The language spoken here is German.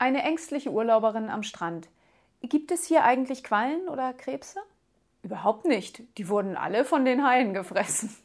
Eine ängstliche Urlauberin am Strand. Gibt es hier eigentlich Quallen oder Krebse? Überhaupt nicht. Die wurden alle von den Haien gefressen.